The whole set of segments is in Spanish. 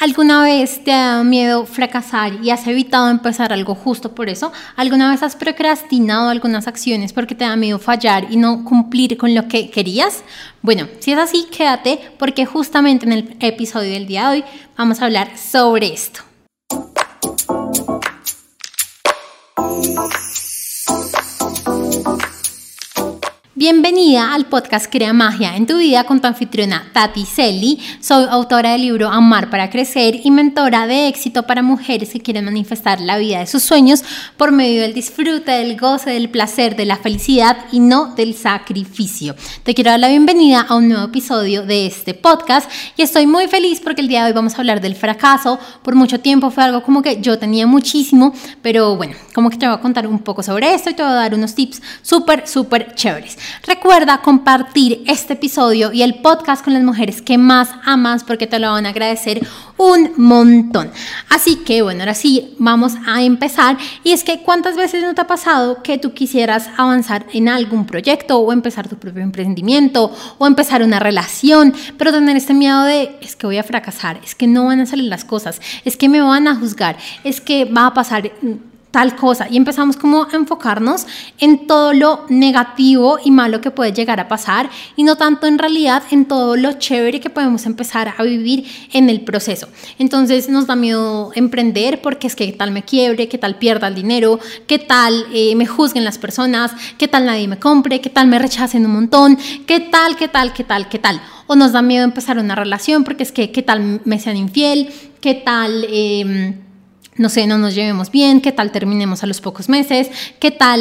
¿Alguna vez te ha dado miedo fracasar y has evitado empezar algo justo por eso? ¿Alguna vez has procrastinado algunas acciones porque te da miedo fallar y no cumplir con lo que querías? Bueno, si es así, quédate porque justamente en el episodio del día de hoy vamos a hablar sobre esto. Bienvenida al podcast Crea Magia en tu vida con tu anfitriona Tati Selly. Soy autora del libro Amar para Crecer y mentora de éxito para mujeres que quieren manifestar la vida de sus sueños por medio del disfrute, del goce, del placer, de la felicidad y no del sacrificio. Te quiero dar la bienvenida a un nuevo episodio de este podcast y estoy muy feliz porque el día de hoy vamos a hablar del fracaso. Por mucho tiempo fue algo como que yo tenía muchísimo, pero bueno, como que te voy a contar un poco sobre esto y te voy a dar unos tips súper, súper chéveres. Recuerda compartir este episodio y el podcast con las mujeres que más amas porque te lo van a agradecer un montón. Así que bueno, ahora sí, vamos a empezar. Y es que cuántas veces no te ha pasado que tú quisieras avanzar en algún proyecto o empezar tu propio emprendimiento o empezar una relación, pero tener este miedo de es que voy a fracasar, es que no van a salir las cosas, es que me van a juzgar, es que va a pasar tal cosa y empezamos como a enfocarnos en todo lo negativo y malo que puede llegar a pasar y no tanto en realidad en todo lo chévere que podemos empezar a vivir en el proceso. Entonces nos da miedo emprender porque es que qué tal me quiebre, qué tal pierda el dinero, qué tal eh, me juzguen las personas, qué tal nadie me compre, qué tal me rechacen un montón, qué tal, qué tal, qué tal, qué tal. O nos da miedo empezar una relación porque es que qué tal me sean infiel, qué tal... Eh, no sé, no nos llevemos bien, qué tal terminemos a los pocos meses, qué tal,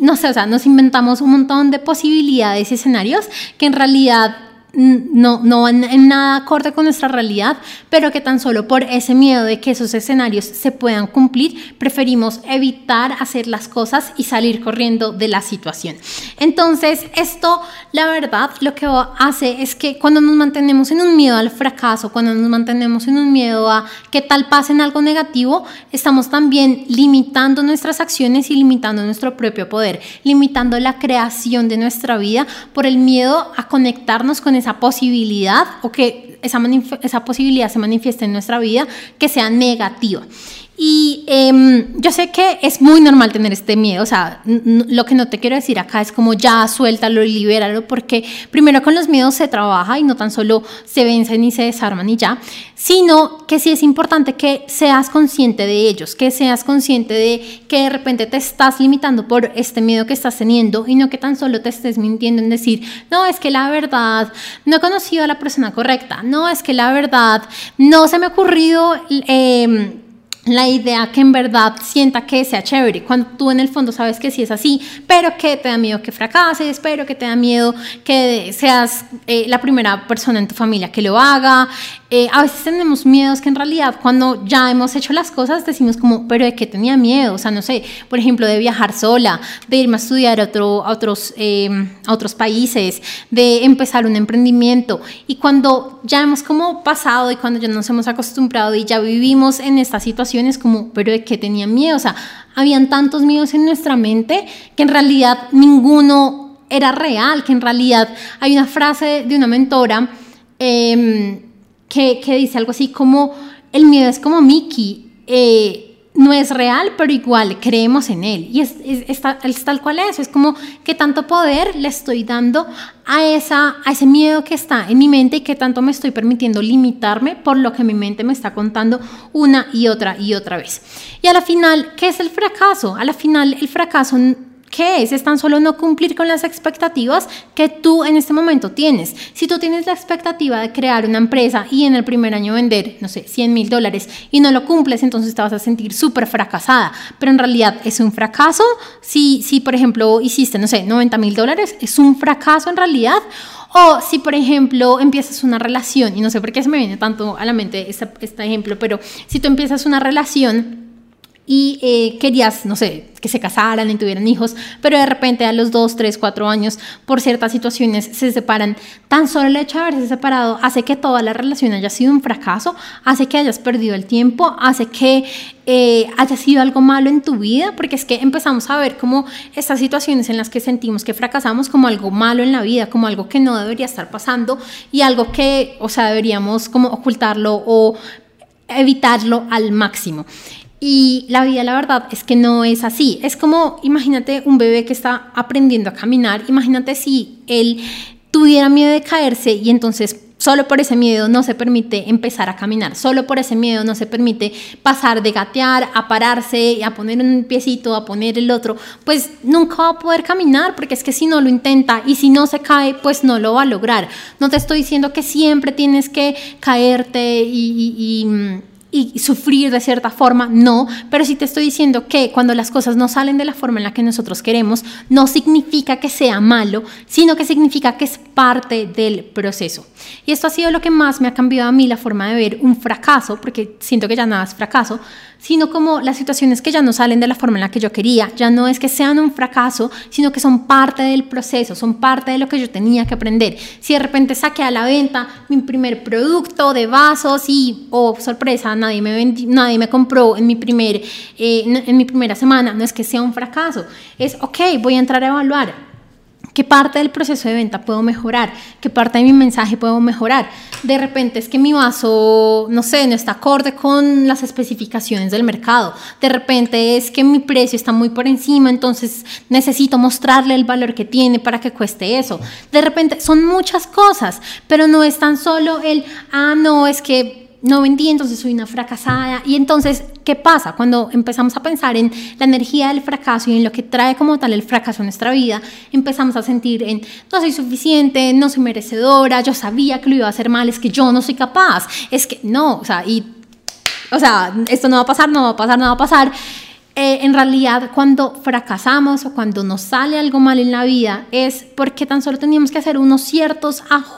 no sé, o sea, nos inventamos un montón de posibilidades y escenarios que en realidad no, no van en nada acorde con nuestra realidad, pero que tan solo por ese miedo de que esos escenarios se puedan cumplir, preferimos evitar hacer las cosas y salir corriendo de la situación. Entonces, esto, la verdad, lo que hace es que cuando nos mantenemos en un miedo al fracaso, cuando nos mantenemos en un miedo a que tal pase en algo negativo, estamos también limitando nuestras acciones y limitando nuestro propio poder, limitando la creación de nuestra vida por el miedo a conectarnos con esa esa posibilidad o que esa, esa posibilidad se manifieste en nuestra vida que sea negativa. Y em, yo sé que es muy normal tener este miedo, o sea, lo que no te quiero decir acá es como ya suéltalo y libéralo, porque primero con los miedos se trabaja y no tan solo se vencen y se desarman y ya, sino que sí es importante que seas consciente de ellos, que seas consciente de que de repente te estás limitando por este miedo que estás teniendo y no que tan solo te estés mintiendo en decir, no, es que la verdad, no he conocido a la persona correcta, no, es que la verdad, no se me ha ocurrido... Eh, la idea que en verdad sienta que sea chévere, cuando tú en el fondo sabes que sí es así, pero que te da miedo que fracases, pero que te da miedo que seas eh, la primera persona en tu familia que lo haga. Eh, a veces tenemos miedos que en realidad cuando ya hemos hecho las cosas decimos como, pero de qué tenía miedo, o sea, no sé, por ejemplo, de viajar sola, de irme a estudiar a, otro, a otros, eh, a otros países, de empezar un emprendimiento. Y cuando ya hemos como pasado y cuando ya nos hemos acostumbrado y ya vivimos en esta situación, es como, pero de qué tenía miedo, o sea, habían tantos miedos en nuestra mente que en realidad ninguno era real, que en realidad hay una frase de una mentora em, que, que, dice algo así como, el miedo es como Mickey, eh, no es real, pero igual creemos en él. Y es, es, tal cual es. Es como que tanto poder le estoy dando a, esa, a ese miedo que está en mi mente y que tanto me estoy permitiendo limitarme por lo que mi mente me está contando una y otra y otra vez. Y a la final, ¿qué es el fracaso? A la final, el fracaso ¿Qué es? Es tan solo no cumplir con las expectativas que tú en este momento tienes. Si tú tienes la expectativa de crear una empresa y en el primer año vender, no sé, 100 mil dólares y no lo cumples, entonces te vas a sentir súper fracasada. Pero en realidad es un fracaso. Si, si por ejemplo, hiciste, no sé, 90 mil dólares, es un fracaso en realidad. O si, por ejemplo, empiezas una relación, y no sé por qué se me viene tanto a la mente este, este ejemplo, pero si tú empiezas una relación y eh, querías, no sé, que se casaran y tuvieran hijos, pero de repente a los 2, 3, 4 años, por ciertas situaciones, se separan. Tan solo el hecho de haberse separado hace que toda la relación haya sido un fracaso, hace que hayas perdido el tiempo, hace que eh, haya sido algo malo en tu vida, porque es que empezamos a ver como estas situaciones en las que sentimos que fracasamos como algo malo en la vida, como algo que no debería estar pasando y algo que, o sea, deberíamos como ocultarlo o evitarlo al máximo. Y la vida, la verdad, es que no es así. Es como, imagínate un bebé que está aprendiendo a caminar. Imagínate si él tuviera miedo de caerse y entonces Solo por ese miedo no se permite empezar a caminar, solo por ese miedo no se permite pasar de gatear a pararse, a poner un piecito, a poner el otro, pues nunca va a poder caminar, porque es que si no lo intenta y si no se cae, pues no lo va a lograr. No te estoy diciendo que siempre tienes que caerte y, y sufrir de cierta forma, no, pero sí te estoy diciendo que cuando las cosas no salen de la forma en la que nosotros queremos, no significa que sea malo, sino que significa que es parte del proceso. Y esto ha sido lo que más me ha cambiado a mí la forma de ver un fracaso, porque siento que ya nada es fracaso, sino como las situaciones que ya no salen de la forma en la que yo quería, ya no es que sean un fracaso, sino que son parte del proceso, son parte de lo que yo tenía que aprender. Si de repente saqué a la venta mi primer producto de vasos y, oh sorpresa, nadie me, nadie me compró en mi, primer, eh, en mi primera semana, no es que sea un fracaso, es, ok, voy a entrar a evaluar ¿Qué parte del proceso de venta puedo mejorar? ¿Qué parte de mi mensaje puedo mejorar? De repente es que mi vaso, no sé, no está acorde con las especificaciones del mercado. De repente es que mi precio está muy por encima, entonces necesito mostrarle el valor que tiene para que cueste eso. De repente son muchas cosas, pero no es tan solo el, ah, no, es que no vendí, entonces soy una fracasada. Y entonces, ¿qué pasa? Cuando empezamos a pensar en la energía del fracaso y en lo que trae como tal el fracaso en nuestra vida, empezamos a sentir en no soy suficiente, no soy merecedora, yo sabía que lo iba a hacer mal, es que yo no soy capaz, es que no, o sea, y, esto no va a pasar, no va a pasar, no va a pasar. Eh, en realidad cuando fracasamos o cuando nos sale algo mal en la vida es porque tan solo teníamos que hacer unos ciertos ajustes.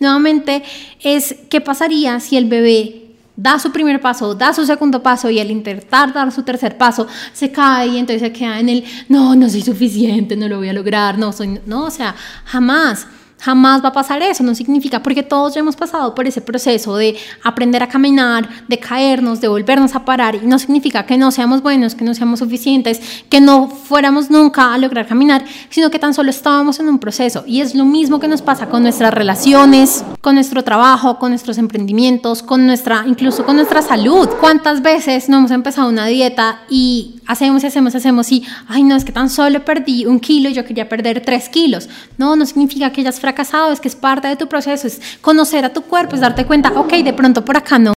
Nuevamente es qué pasaría si el bebé da su primer paso, da su segundo paso y al intentar dar su tercer paso se cae y entonces se queda en el no, no soy suficiente, no lo voy a lograr, no soy, no, o sea, jamás. Jamás va a pasar eso, no significa, porque todos ya hemos pasado por ese proceso de aprender a caminar, de caernos, de volvernos a parar, y no significa que no seamos buenos, que no seamos suficientes, que no fuéramos nunca a lograr caminar, sino que tan solo estábamos en un proceso. Y es lo mismo que nos pasa con nuestras relaciones, con nuestro trabajo, con nuestros emprendimientos, con nuestra, incluso con nuestra salud. ¿Cuántas veces no hemos empezado una dieta y hacemos y hacemos, hacemos y, ay, no, es que tan solo perdí un kilo y yo quería perder tres kilos? No, no significa que hayas fracasado casado, es que es parte de tu proceso, es conocer a tu cuerpo, es darte cuenta, ok, de pronto por acá no.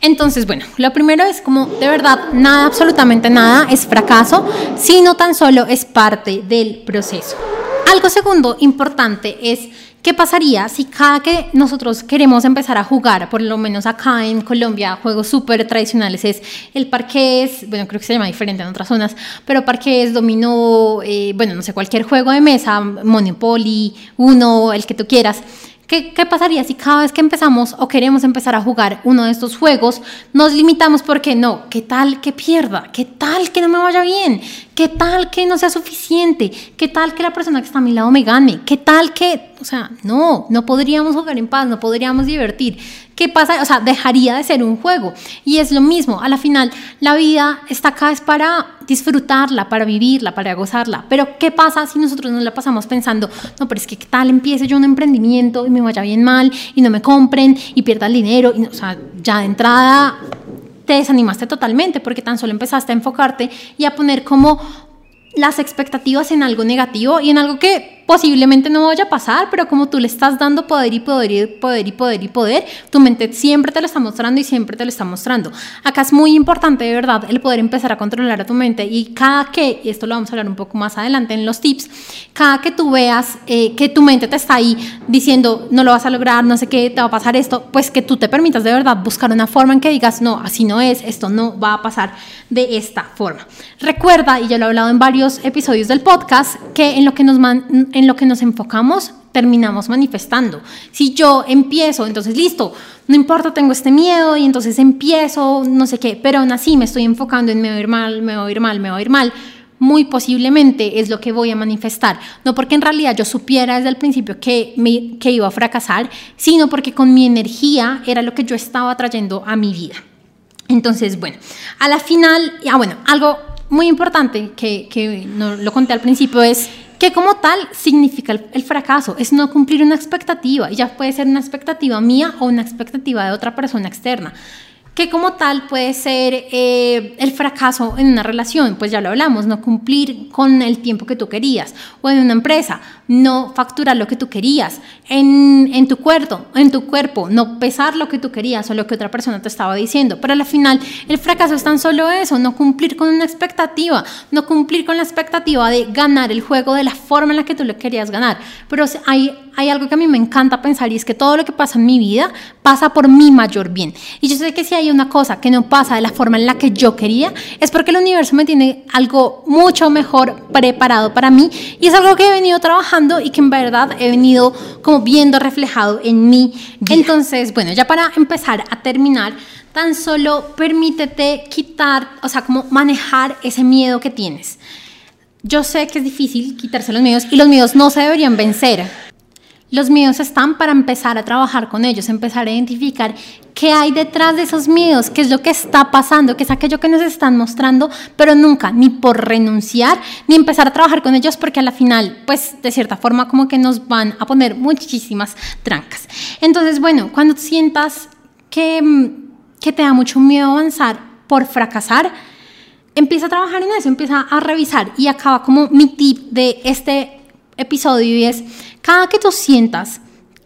Entonces, bueno, lo primero es como de verdad nada, absolutamente nada es fracaso, sino tan solo es parte del proceso. Algo segundo importante es ¿Qué pasaría si cada que nosotros queremos empezar a jugar, por lo menos acá en Colombia, juegos súper tradicionales es el parqués, bueno, creo que se llama diferente en otras zonas, pero parqués, dominó, eh, bueno, no sé, cualquier juego de mesa, Monopoly, uno, el que tú quieras. ¿Qué, ¿Qué, pasaría si cada vez que empezamos o queremos empezar a jugar uno de estos juegos nos limitamos porque no? ¿Qué tal que pierda? ¿Qué tal que no me vaya bien? ¿Qué tal que no sea suficiente? ¿Qué tal que la persona que está a mi lado me gane? ¿Qué tal que, o sea, no, no podríamos jugar en paz, no podríamos divertir? ¿Qué pasa? O sea, dejaría de ser un juego. Y es lo mismo, a la final, la vida está acá es para disfrutarla, para vivirla, para gozarla. Pero ¿qué pasa si nosotros nos la pasamos pensando, no, pero es que qué tal empiece yo un emprendimiento y me vaya bien mal y no me compren y pierda el dinero? Y, o sea, ya de entrada te desanimaste totalmente porque tan solo empezaste a enfocarte y a poner como las expectativas en algo negativo y en algo que posiblemente no vaya a pasar, pero como tú le estás dando poder y poder y poder y poder y poder, tu mente siempre te lo está mostrando y siempre te lo está mostrando. Acá es muy importante de verdad el poder empezar a controlar a tu mente y cada que, y esto lo vamos a hablar un poco más adelante en los tips, cada que tú veas eh, que tu mente te está ahí diciendo no lo vas a lograr, no sé qué, te va a pasar esto, pues que tú te permitas de verdad buscar una forma en que digas no, así no es, esto no va a pasar de esta forma. Recuerda, y ya lo he hablado en varios episodios del podcast, que en lo que nos, man, en lo que nos enfocamos terminamos manifestando. Si yo empiezo, entonces listo, no importa, tengo este miedo y entonces empiezo, no sé qué, pero aún así me estoy enfocando en me voy a ir mal, me voy a ir mal, me voy a ir mal, muy posiblemente es lo que voy a manifestar. No porque en realidad yo supiera desde el principio que, me, que iba a fracasar, sino porque con mi energía era lo que yo estaba trayendo a mi vida. Entonces, bueno, a la final, ah, bueno, algo muy importante que, que no lo conté al principio es que como tal significa el, fracaso, es no cumplir una expectativa, y ya puede ser una expectativa mía o una expectativa de otra persona externa. Que como tal puede ser eh, el fracaso en una relación, pues ya lo hablamos, no cumplir con el tiempo que tú querías, o en una empresa, no facturar lo que tú querías, en, en tu cuerpo, en tu cuerpo, no pesar lo que tú querías o lo que otra persona te estaba diciendo, pero al final el fracaso es tan solo eso, no cumplir con una expectativa, no cumplir con la expectativa de ganar el juego de la forma en la que tú lo querías ganar, pero hay hay algo que a mí me encanta pensar y es que todo lo que pasa en mi vida pasa por mi mayor bien. Y yo sé que si hay una cosa que no pasa de la forma en la que yo quería, es porque el universo me tiene algo mucho mejor preparado para mí y es algo que he venido trabajando y que en verdad he venido como viendo reflejado en mí. Entonces, bueno, ya para empezar a terminar, tan solo permítete quitar, o sea, como manejar ese miedo que tienes. Yo sé que es difícil quitarse los miedos y los miedos no se deberían vencer los miedos están para empezar a trabajar con ellos, empezar a identificar qué hay detrás de esos miedos, qué es lo que está pasando, qué es aquello que nos están mostrando, pero nunca, ni por renunciar, ni empezar a trabajar con ellos, porque a la final, pues de cierta forma como que nos van a poner muchísimas trancas. Entonces, bueno, cuando sientas que, que te da mucho miedo avanzar por fracasar, empieza a trabajar en eso, empieza a revisar y acaba como mi tip de este episodio y es cada que tú sientas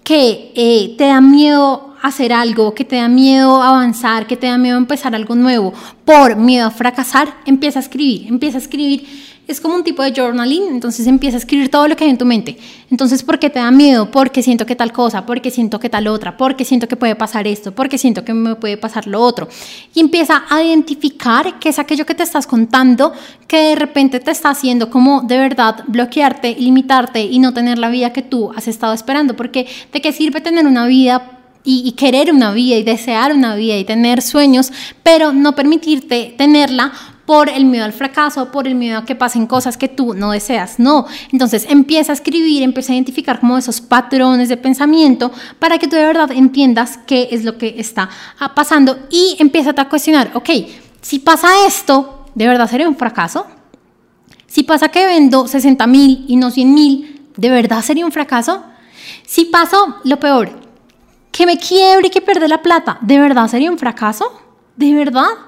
que eh, te da miedo hacer algo, que te da miedo avanzar, que te da miedo empezar algo nuevo, por miedo a fracasar, empieza a escribir, empieza a escribir es como un tipo de journaling, entonces empieza a escribir todo lo que hay en tu mente. Entonces, ¿por qué te da miedo? Porque siento que tal cosa, porque siento que tal otra, porque siento que puede pasar esto, porque siento que me puede pasar lo otro. Y empieza a identificar qué es aquello que te estás contando que de repente te está haciendo como de verdad bloquearte, limitarte y no tener la vida que tú has estado esperando. Porque ¿de qué sirve tener una vida y, y, querer una vida y desear una vida y tener sueños, pero no permitirte tenerla por el miedo al fracaso, por el miedo a que pasen cosas que tú no deseas. No. Entonces empieza a escribir, empieza a identificar como esos patrones de pensamiento para que tú de verdad entiendas qué es lo que está ah, pasando y empieza a cuestionar, ok, si pasa esto, ¿de verdad sería un fracaso? Si pasa que vendo 60 mil y no 100 mil, ¿de verdad sería un fracaso? Si pasó lo peor, que me quiebre y que pierda la plata, ¿de verdad sería un fracaso? ¿De verdad?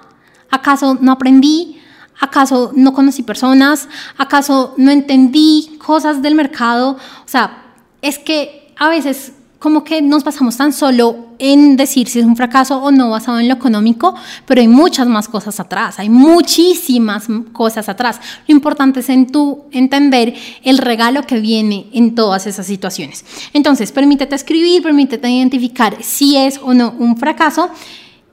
¿Acaso no aprendí? ¿Acaso no conocí personas? ¿Acaso no entendí cosas del mercado? O sea, es que a veces como que nos basamos tan solo en decir si es un fracaso o no basado en lo económico, pero hay muchas más cosas atrás, hay muchísimas cosas atrás. Lo importante es en tú entender el regalo que viene en todas esas situaciones. Entonces, permítete escribir, permítete identificar si es o no un fracaso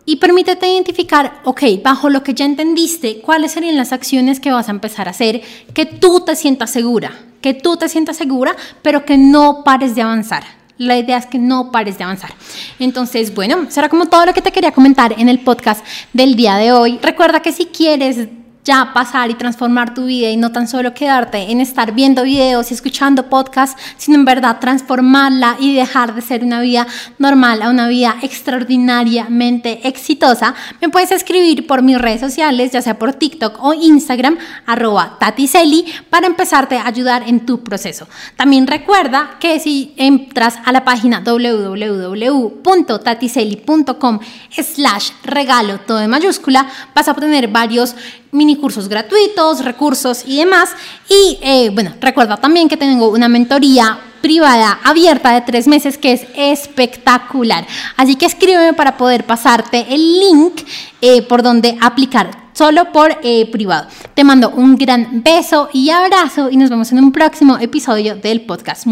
y permítete identificar, ok, bajo lo que ya entendiste, cuáles serían las acciones que vas a empezar a hacer, que tú te sientas segura, que tú te sientas segura, pero que no pares de avanzar. La idea es que no pares de avanzar. Entonces, bueno, será como todo lo que te quería comentar en el podcast del día de hoy. Recuerda que si quieres ya pasar y transformar tu vida y no tan solo quedarte en estar viendo videos y escuchando podcasts, sino en verdad transformarla y dejar de ser una vida normal a una vida extraordinariamente exitosa, me puedes escribir por mis redes sociales, ya sea por TikTok o Instagram, arroba tatiseli, para empezarte a ayudar en tu proceso. También recuerda que si entras a la página www.tatiseli.com slash regalo todo en mayúscula, vas a obtener varios mini cursos gratuitos, recursos y demás. Y eh, bueno, recuerda también que tengo una mentoría privada abierta de tres meses que es espectacular. Así que escríbeme para poder pasarte el link eh, por donde aplicar solo por eh, privado. Te mando un gran beso y abrazo y nos vemos en un próximo episodio del podcast.